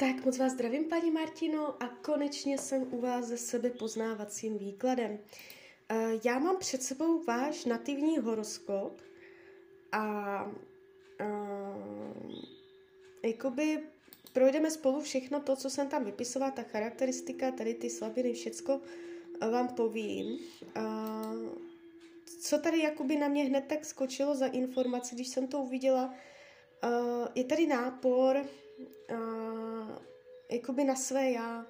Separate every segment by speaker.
Speaker 1: Tak moc vás zdravím, paní Martino, a konečně jsem u vás ze sebe poznávacím výkladem. Eh, já mám před sebou váš nativní horoskop a, a jakoby projdeme spolu všechno to, co jsem tam vypisovala, ta charakteristika, tady ty slabiny, všecko vám povím. A, co tady jakoby na mě hned tak skočilo za informace, když jsem to uviděla, je tady nápor jakoby na své já,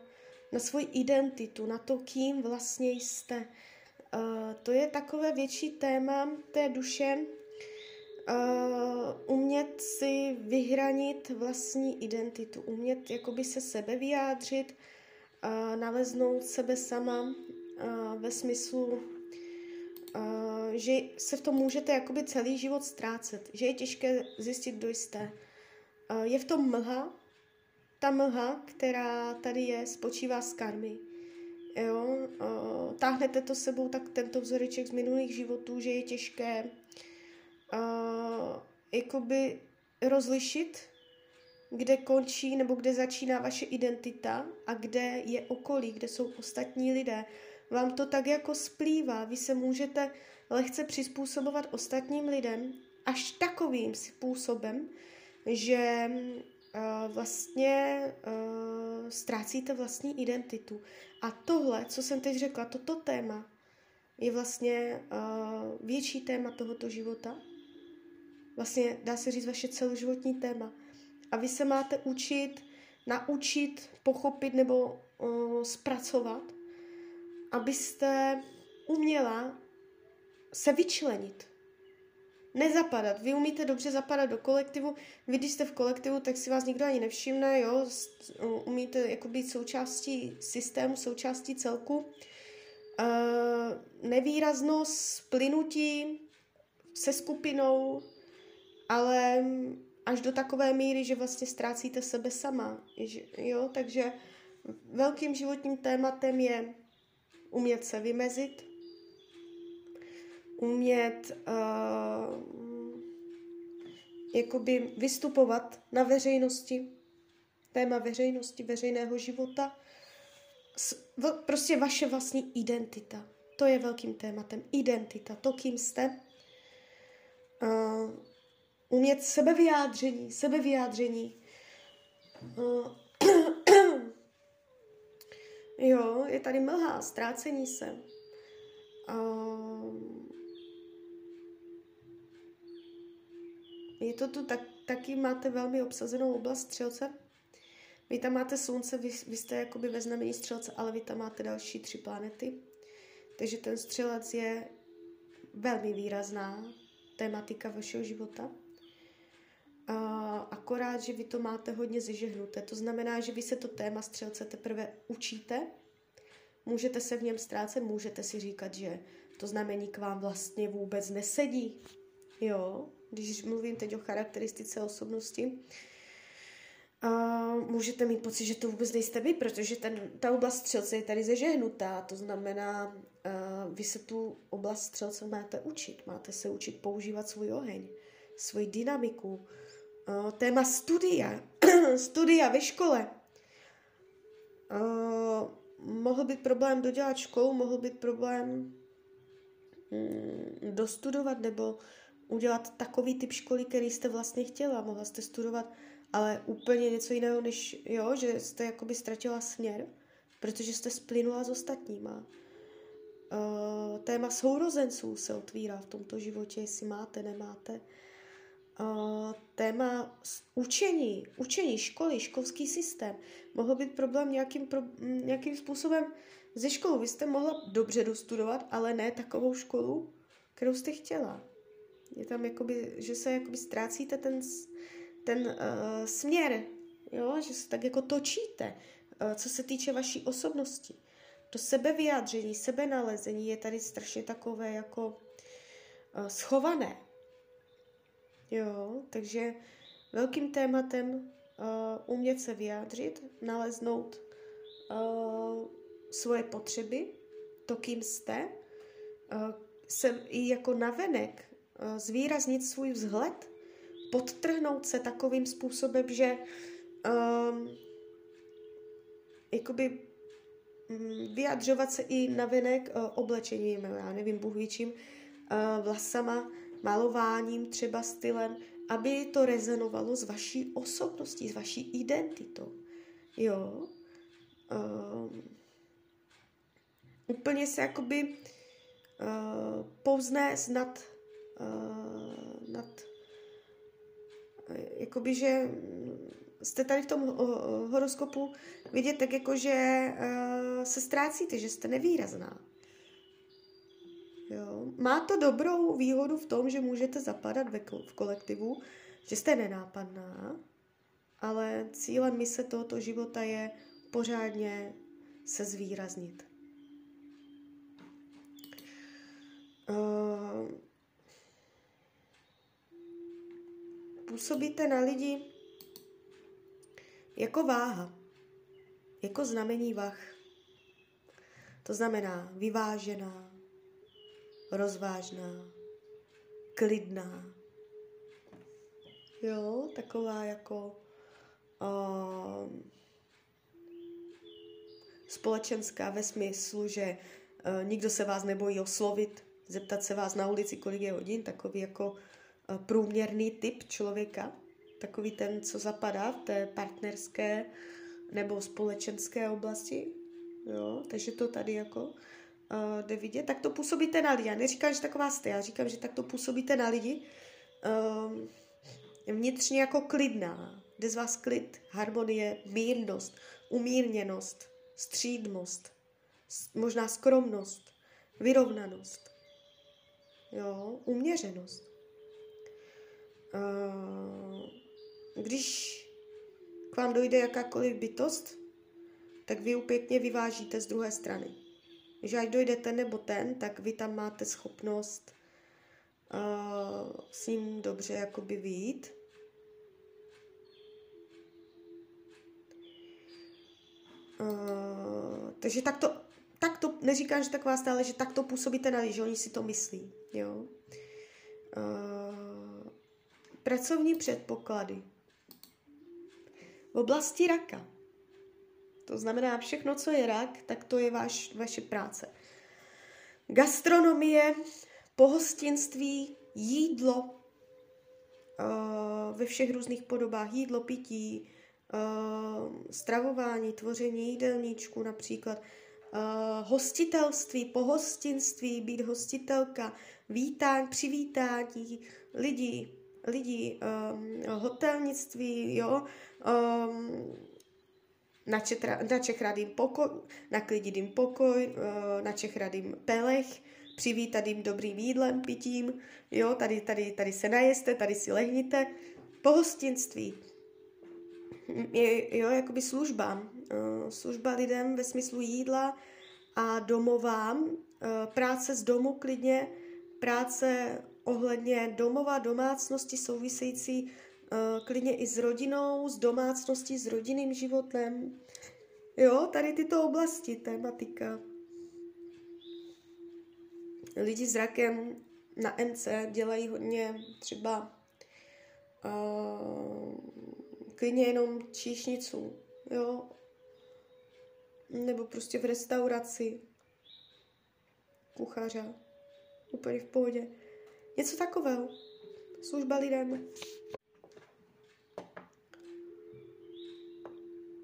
Speaker 1: na svoji identitu, na to, kým vlastně jste. Uh, to je takové větší téma té duše, uh, umět si vyhranit vlastní identitu, umět jakoby se sebe vyjádřit, uh, naleznout sebe sama uh, ve smyslu, uh, že se v tom můžete jakoby celý život ztrácet, že je těžké zjistit, kdo jste. Uh, je v tom mlha, ta mlha, která tady je, spočívá z karmy. Jo, táhnete to sebou tak tento vzoreček z minulých životů, že je těžké uh, jakoby rozlišit, kde končí nebo kde začíná vaše identita a kde je okolí, kde jsou ostatní lidé. Vám to tak jako splývá, vy se můžete lehce přizpůsobovat ostatním lidem až takovým způsobem, že uh, vlastně uh, ztrácíte vlastní identitu. A tohle, co jsem teď řekla, toto téma, je vlastně uh, větší téma tohoto života. Vlastně dá se říct vaše celoživotní téma. A vy se máte učit, naučit, pochopit nebo uh, zpracovat, abyste uměla se vyčlenit nezapadat. Vy umíte dobře zapadat do kolektivu. Vy, když jste v kolektivu, tak si vás nikdo ani nevšimne, jo. Umíte jako být součástí systému, součástí celku. Uh, nevýraznost, plynutí se skupinou, ale až do takové míry, že vlastně ztrácíte sebe sama. Jo? Takže velkým životním tématem je umět se vymezit, umět uh, jakoby vystupovat na veřejnosti, téma veřejnosti, veřejného života, prostě vaše vlastní identita. To je velkým tématem. Identita, to, kým jste. Uh, umět sebevyjádření, sebevyjádření. Uh, jo, je tady mlha, ztrácení se. Uh, Je to tu tak, taky máte velmi obsazenou oblast střelce. Vy tam máte slunce, vy, vy jste jakoby ve znamení střelce, ale vy tam máte další tři planety. Takže ten střelec je velmi výrazná tematika vašeho života. A akorát, že vy to máte hodně zežehnuté. To znamená, že vy se to téma střelce teprve učíte. Můžete se v něm ztrácet, můžete si říkat, že to znamení k vám vlastně vůbec nesedí. Jo, když mluvím teď o charakteristice osobnosti, a můžete mít pocit, že to vůbec nejste vy, protože ten, ta oblast střelce je tady zežehnutá, to znamená, uh, vy se tu oblast střelce máte učit, máte se učit používat svůj oheň, svoji dynamiku, uh, téma studia, studia ve škole. Uh, mohl být problém dodělat školu, mohl být problém mm, dostudovat nebo udělat takový typ školy, který jste vlastně chtěla. Mohla jste studovat, ale úplně něco jiného, než jo, že jste jakoby ztratila směr, protože jste splynula s ostatníma. Uh, téma sourozenců se otvírá v tomto životě, jestli máte, nemáte. Uh, téma učení, učení školy, školský systém. Mohl být problém nějakým, pro, nějakým způsobem ze školou. Vy jste mohla dobře dostudovat, ale ne takovou školu, kterou jste chtěla. Je tam jakoby, že se jakoby ztrácíte ten, ten uh, směr, jo? že se tak jako točíte, uh, co se týče vaší osobnosti. To sebevyjádření, sebenalezení je tady strašně takové jako uh, schované. Jo, takže velkým tématem uh, umět se vyjádřit, naleznout uh, svoje potřeby, to, kým jste, uh, se i jako navenek zvýraznit svůj vzhled, podtrhnout se takovým způsobem, že um, jakoby mm, vyjadřovat se i na venek uh, oblečením, já nevím, Bůh ví uh, vlasama, malováním, třeba stylem, aby to rezonovalo s vaší osobností, s vaší identitou. Jo. Um, úplně se jakoby uh, pouzne nad, nad jakoby, že jste tady v tom horoskopu vidět tak jako, že se ztrácíte, že jste nevýrazná. Jo. Má to dobrou výhodu v tom, že můžete zapadat ve, v kolektivu, že jste nenápadná, ale cílem mise tohoto života je pořádně se zvýraznit. Uh, působíte na lidi jako váha, jako znamení vach. To znamená vyvážená, rozvážná, klidná. Jo, taková jako uh, společenská ve smyslu, že uh, nikdo se vás nebojí oslovit, zeptat se vás na ulici, kolik je hodin, takový jako uh, průměrný typ člověka, takový ten, co zapadá v té partnerské nebo společenské oblasti. Jo, takže to tady jako uh, jde vidět. Tak to působíte na lidi. Já neříkám, že taková jste, já říkám, že tak to působíte na lidi. Um, vnitřně jako klidná. Jde z vás klid, harmonie, mírnost, umírněnost, střídmost, možná skromnost, vyrovnanost, jo, uměřenost. Uh, když k vám dojde jakákoliv bytost, tak vy ji pěkně vyvážíte z druhé strany. Že ať dojde ten nebo ten, tak vy tam máte schopnost uh, s ním dobře jakoby výjít. Uh, takže tak to, tak to, neříkám, že taková stále, že tak to působíte na lidi, že oni si to myslí. Jo? Uh, pracovní předpoklady. V oblasti raka. To znamená, všechno, co je rak, tak to je vaš, vaše práce. Gastronomie, pohostinství, jídlo uh, ve všech různých podobách, jídlo, pití, uh, stravování, tvoření jídelníčku například, uh, hostitelství, pohostinství, být hostitelka, vítání, přivítání lidí, lidí, um, hotelnictví, jo, um, na, četra, na Čech radím pokoj, naklidit jim pokoj, uh, na Čech radím pelech, přivítat jim dobrým jídlem, pitím, jo, tady, tady, tady se najeste, tady si lehněte, pohostinství, je, jo, jakoby služba, uh, služba lidem ve smyslu jídla a domovám, uh, práce z domu klidně, práce ohledně domova, domácnosti související uh, klidně i s rodinou, s domácností, s rodinným životem. Jo, tady tyto oblasti, tématika. Lidi s rakem na NC dělají hodně třeba uh, klidně jenom číšnicu, jo, nebo prostě v restauraci kuchaře, úplně v pohodě. Něco takového. Služba lidem.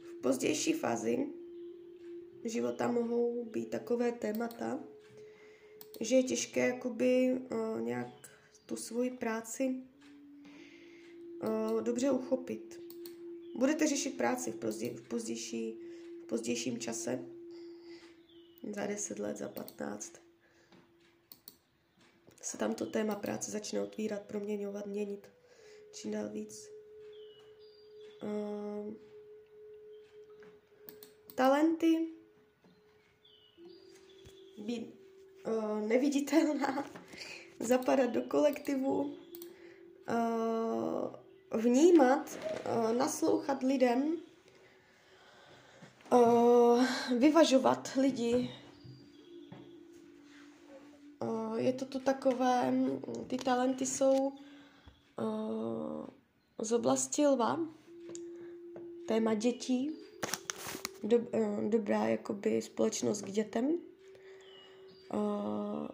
Speaker 1: V pozdější fázi života mohou být takové témata, že je těžké jakoby uh, nějak tu svoji práci uh, dobře uchopit. Budete řešit práci v, pozdě, v, pozdější, v pozdějším čase, za 10 let, za 15 se tam to téma práce začne otvírat, proměňovat, měnit čím dál víc. Uh, talenty, být uh, neviditelná, zapadat do kolektivu, uh, vnímat, uh, naslouchat lidem, uh, vyvažovat lidi, je to tu takové, ty talenty jsou uh, z oblasti lva, téma dětí, dob, uh, dobrá jakoby společnost k dětem, uh,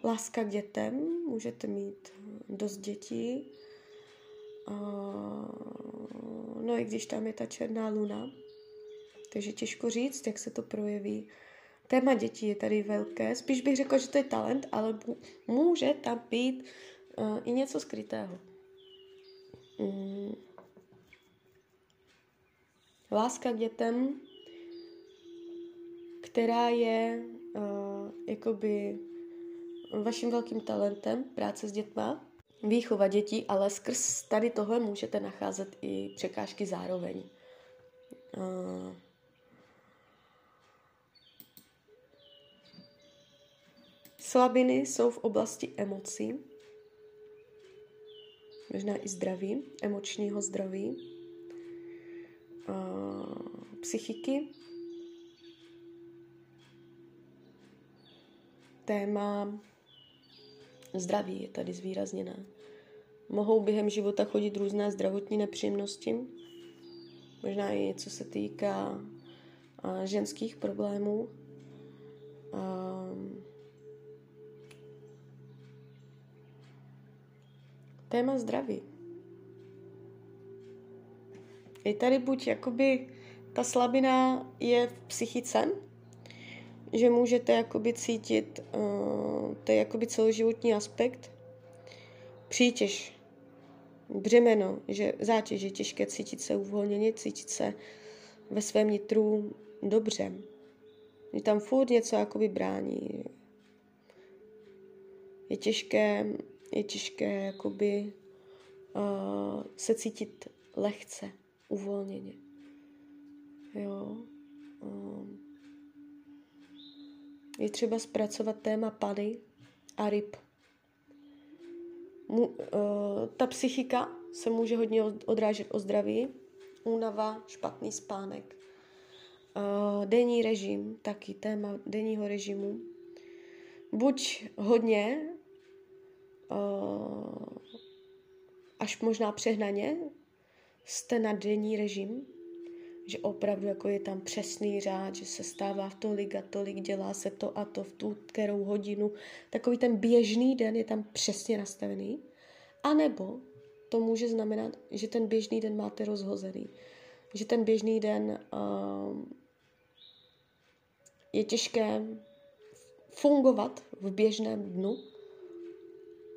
Speaker 1: láska k dětem, můžete mít dost dětí, uh, no i když tam je ta černá luna, takže těžko říct, jak se to projeví. Téma dětí je tady velké, spíš bych řekla, že to je talent, ale může tam být uh, i něco skrytého. Mm. Láska k dětem, která je uh, jakoby vaším velkým talentem, práce s dětma, výchova dětí, ale skrz tady tohle můžete nacházet i překážky zároveň. Uh, Slabiny jsou v oblasti emocí, možná i zdraví, emočního zdraví, psychiky, téma zdraví je tady zvýrazněné. Mohou během života chodit různé zdravotní nepříjemnosti, možná i něco se týká ženských problémů. Téma zdraví. Je tady buď jakoby ta slabina je v psychice, že můžete jakoby cítit, uh, to je jakoby celoživotní aspekt, přítěž, břemeno, že zátěž je těžké cítit se uvolněně, cítit se ve svém nitru dobře. Že tam furt něco jakoby brání. Je těžké je těžké jakoby uh, se cítit lehce, uvolněně. Jo. Um, je třeba zpracovat téma pady a ryb. Mu, uh, ta psychika se může hodně odrážet o zdraví, únava, špatný spánek. Uh, denní režim, taky téma denního režimu. Buď hodně až možná přehnaně jste na denní režim, že opravdu jako je tam přesný řád, že se stává v tolik a tolik, dělá se to a to v tu kterou hodinu. Takový ten běžný den je tam přesně nastavený. A nebo to může znamenat, že ten běžný den máte rozhozený. Že ten běžný den uh, je těžké fungovat v běžném dnu,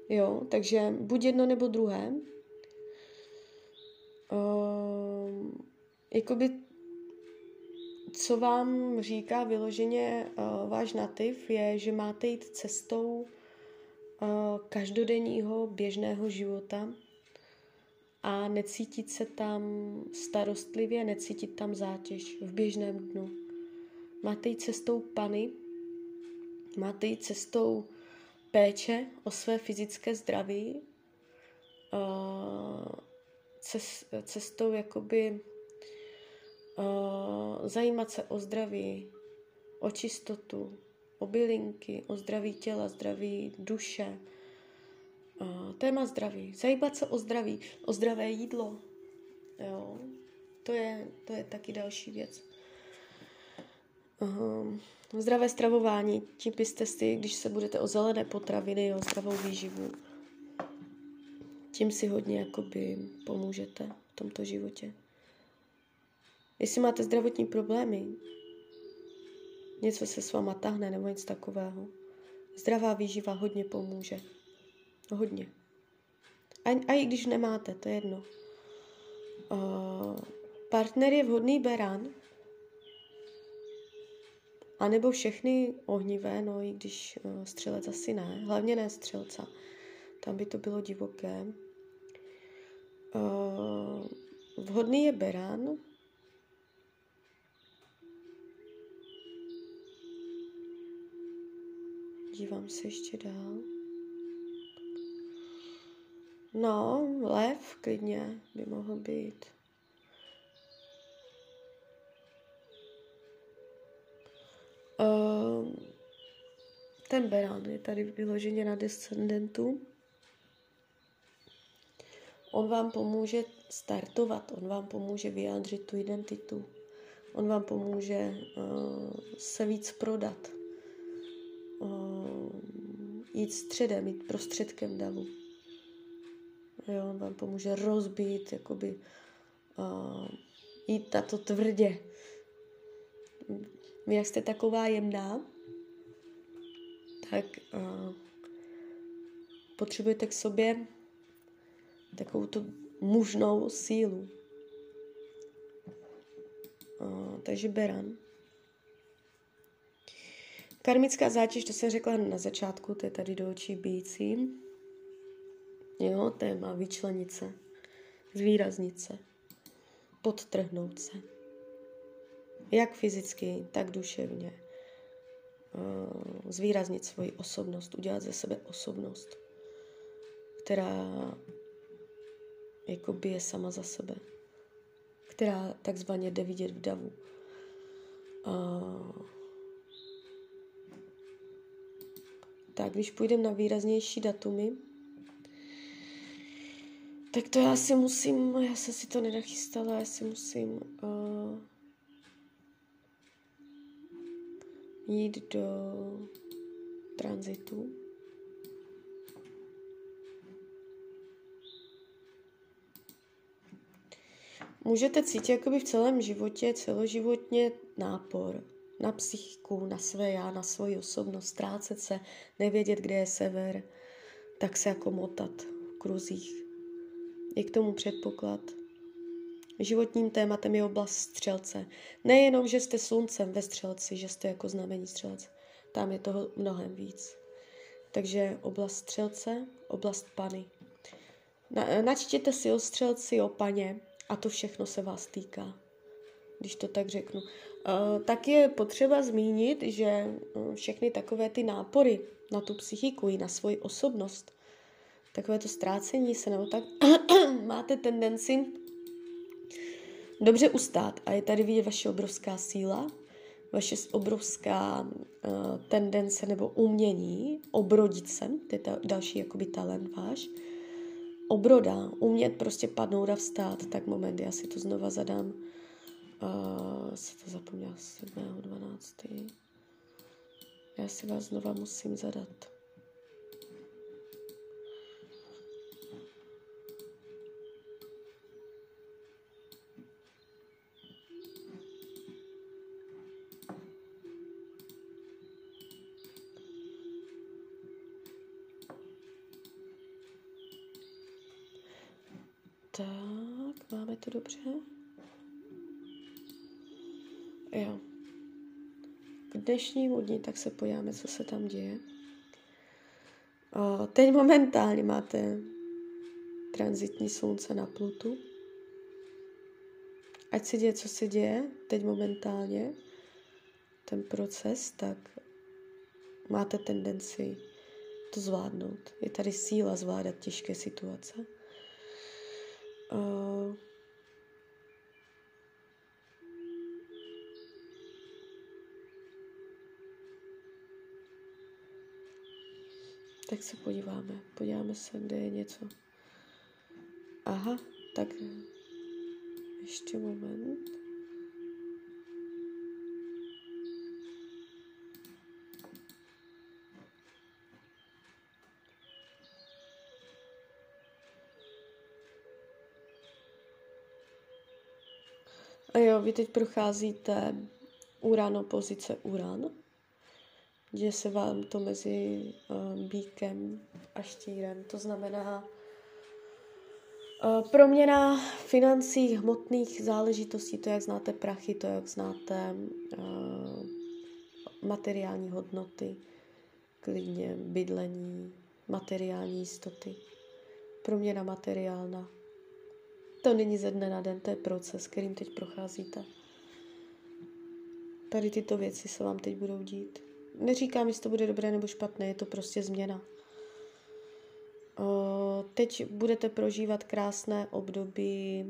Speaker 1: Jo, takže buď jedno nebo druhé. Uh, jakoby, co vám říká vyloženě uh, váš nativ, je, že máte jít cestou uh, každodenního běžného života a necítit se tam starostlivě, necítit tam zátěž v běžném dnu. Máte jít cestou pany, máte jít cestou péče o své fyzické zdraví cestou jakoby zajímat se o zdraví, o čistotu, o bylinky, o zdraví těla, zdraví duše. Téma zdraví. Zajímat se o zdraví, o zdravé jídlo. Jo. To, je, to je taky další věc. Um, Zdravé stravování, tím byste si, když se budete o zelené potraviny, o zdravou výživu, tím si hodně jakoby pomůžete v tomto životě. Jestli máte zdravotní problémy, něco se s váma tahne nebo nic takového, zdravá výživa hodně pomůže. Hodně. A, a i když nemáte, to je jedno. Uh, partner je vhodný beran, a nebo všechny ohnivé, no i když uh, střelec asi ne, hlavně ne střelca. Tam by to bylo divoké. Uh, vhodný je beran. Dívám se ještě dál. No, lev klidně by mohl být. Ten Beran je tady vyloženě na descendentu. On vám pomůže startovat, on vám pomůže vyjádřit tu identitu. On vám pomůže uh, se víc prodat, uh, jít středem, jít prostředkem davu. Jo, on vám pomůže rozbít, jakoby uh, jít na to tvrdě. Vy, jak jste taková jemná, tak uh, potřebujete k sobě takovou tu mužnou sílu. Uh, takže beran. Karmická zátěž, to jsem řekla na začátku, to je tady do očí bíjící. Jo, téma vyčlenit se, zvýraznit se, podtrhnout se. Jak fyzicky, tak duševně. Uh, zvýraznit svoji osobnost, udělat ze sebe osobnost, která jako je sama za sebe, která takzvaně jde vidět v davu. Uh, tak, když půjdeme na výraznější datumy, tak to já si musím, já jsem si to nenachystala, já si musím uh, jít do tranzitu. Můžete cítit jakoby v celém životě, celoživotně nápor na psychiku, na své já, na svoji osobnost, ztrácet se, nevědět, kde je sever, tak se jako motat v kruzích. Je k tomu předpoklad. Životním tématem je oblast střelce. Nejenom, že jste sluncem ve střelci, že jste jako znamení střelec. Tam je toho mnohem víc. Takže oblast střelce, oblast pany. Na, načtěte si o střelci, o paně a to všechno se vás týká, když to tak řeknu. Uh, tak je potřeba zmínit, že všechny takové ty nápory na tu psychiku i na svoji osobnost, takové to ztrácení se nebo tak, máte tendenci dobře ustát a je tady vidět vaše obrovská síla, vaše obrovská uh, tendence nebo umění obrodit se, to je ta další jakoby talent váš, obroda, umět prostě padnout a vstát, tak moment, já si to znova zadám, uh, si to zapomněla 7.12. Já si vás znova musím zadat. Dobře? Jo. K dnešnímu dní tak se podíváme, co se tam děje. O, teď momentálně máte transitní slunce na Plutu. Ať se děje, co se děje, teď momentálně, ten proces, tak máte tendenci to zvládnout. Je tady síla zvládat těžké situace. Tak se podíváme. Podíváme se, kde je něco. Aha, tak ještě moment. A jo, vy teď procházíte Uran opozice Uran, děje se vám to mezi uh, bíkem a štírem. To znamená uh, proměna financí, hmotných záležitostí, to jak znáte prachy, to jak znáte uh, materiální hodnoty, klidně bydlení, materiální jistoty. Proměna materiálna to není ze dne na den, to je proces, kterým teď procházíte. Tady tyto věci se vám teď budou dít. Neříkám, jestli to bude dobré nebo špatné, je to prostě změna. Teď budete prožívat krásné období.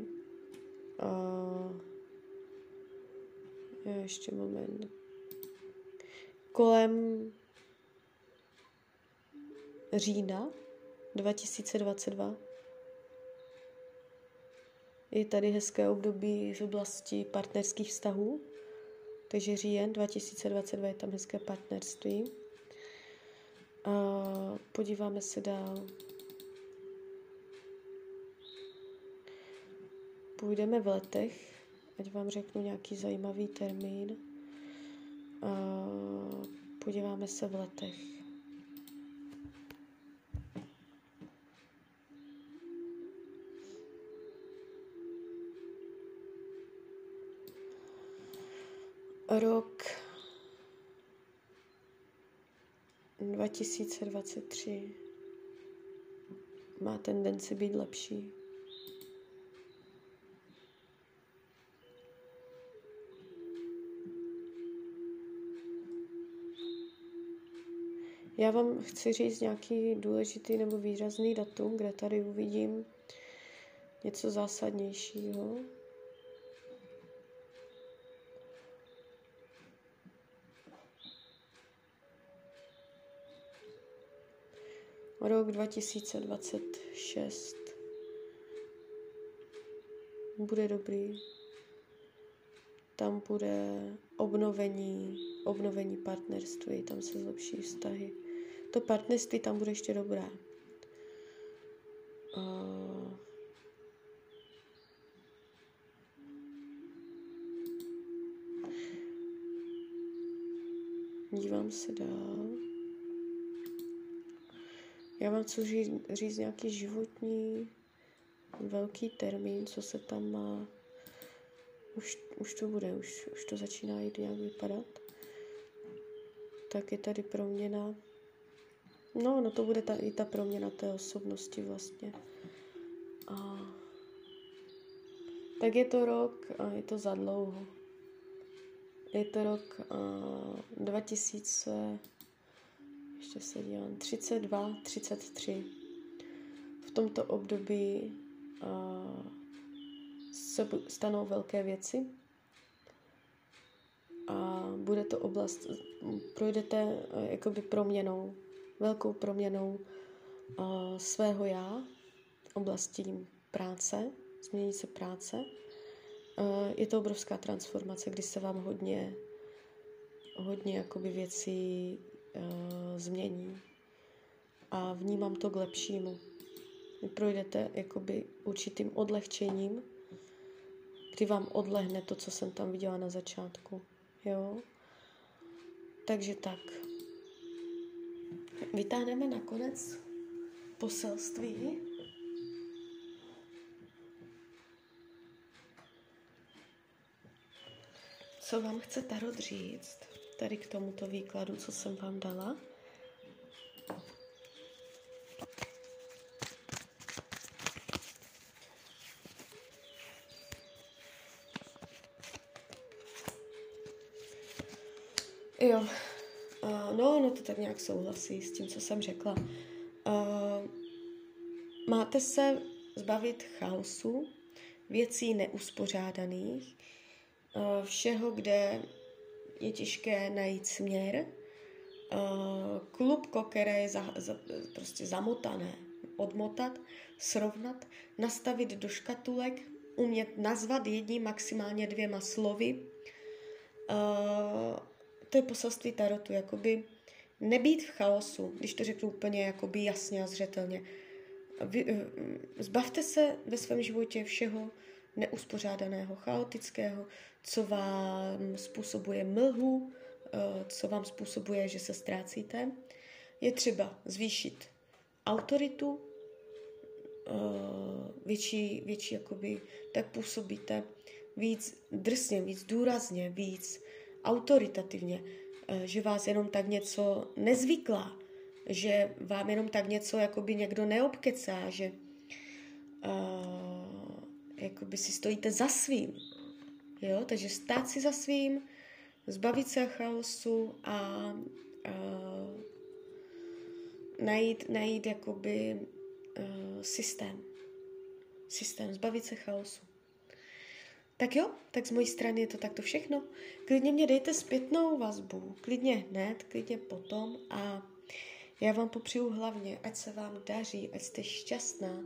Speaker 1: Ještě moment. Kolem října 2022 je tady hezké období v oblasti partnerských vztahů. Takže říjen 2022 je tam hezké partnerství. A podíváme se dál. Půjdeme v letech, ať vám řeknu nějaký zajímavý termín. A podíváme se v letech. Rok 2023 má tendenci být lepší. Já vám chci říct nějaký důležitý nebo výrazný datum, kde tady uvidím něco zásadnějšího. Rok 2026 bude dobrý. Tam bude obnovení, obnovení partnerství, tam se zlepší vztahy. To partnerství tam bude ještě dobré. Uh, dívám se dál. Já vám chci říct, říct nějaký životní velký termín, co se tam má. Už, už to bude, už, už to začíná jít nějak vypadat. Tak je tady proměna. No, no to bude ta, i ta proměna té osobnosti vlastně. A, tak je to rok a je to za dlouho. Je to rok a, 2000 ještě se dívám, 32, 33. V tomto období uh, se stanou velké věci a bude to oblast, projdete uh, jakoby proměnou, velkou proměnou uh, svého já, oblastí práce, změní se práce. Uh, je to obrovská transformace, kdy se vám hodně, hodně jakoby věcí uh, změní a vnímám to k lepšímu. Vy projdete jakoby určitým odlehčením, kdy vám odlehne to, co jsem tam viděla na začátku. Jo? Takže tak. Vytáhneme nakonec poselství. Co vám chce Tarot říct? Tady k tomuto výkladu, co jsem vám dala. Jo, no, no to tak nějak souhlasí s tím, co jsem řekla. Máte se zbavit chaosu, věcí neuspořádaných, všeho, kde je těžké najít směr. Klubko, které je za, za, prostě zamotané, odmotat, srovnat, nastavit do škatulek, umět nazvat jedním, maximálně dvěma slovy. To je poselství tarotu, jakoby nebýt v chaosu, když to řeknu úplně jakoby jasně a zřetelně. Vy, zbavte se ve svém životě všeho, neuspořádaného, chaotického, co vám způsobuje mlhu, eh, co vám způsobuje, že se ztrácíte. Je třeba zvýšit autoritu, eh, větší, větší jakoby, tak působíte víc drsně, víc důrazně, víc autoritativně, eh, že vás jenom tak něco nezvyklá, že vám jenom tak něco jakoby někdo neobkecá, že jakoby si stojíte za svým. Jo? Takže stát si za svým, zbavit se chaosu a, a najít, najít jakoby uh, systém. Systém, zbavit se chaosu. Tak jo, tak z mojí strany je to takto všechno. Klidně mě dejte zpětnou vazbu, klidně hned, klidně potom a já vám popřiju hlavně, ať se vám daří, ať jste šťastná,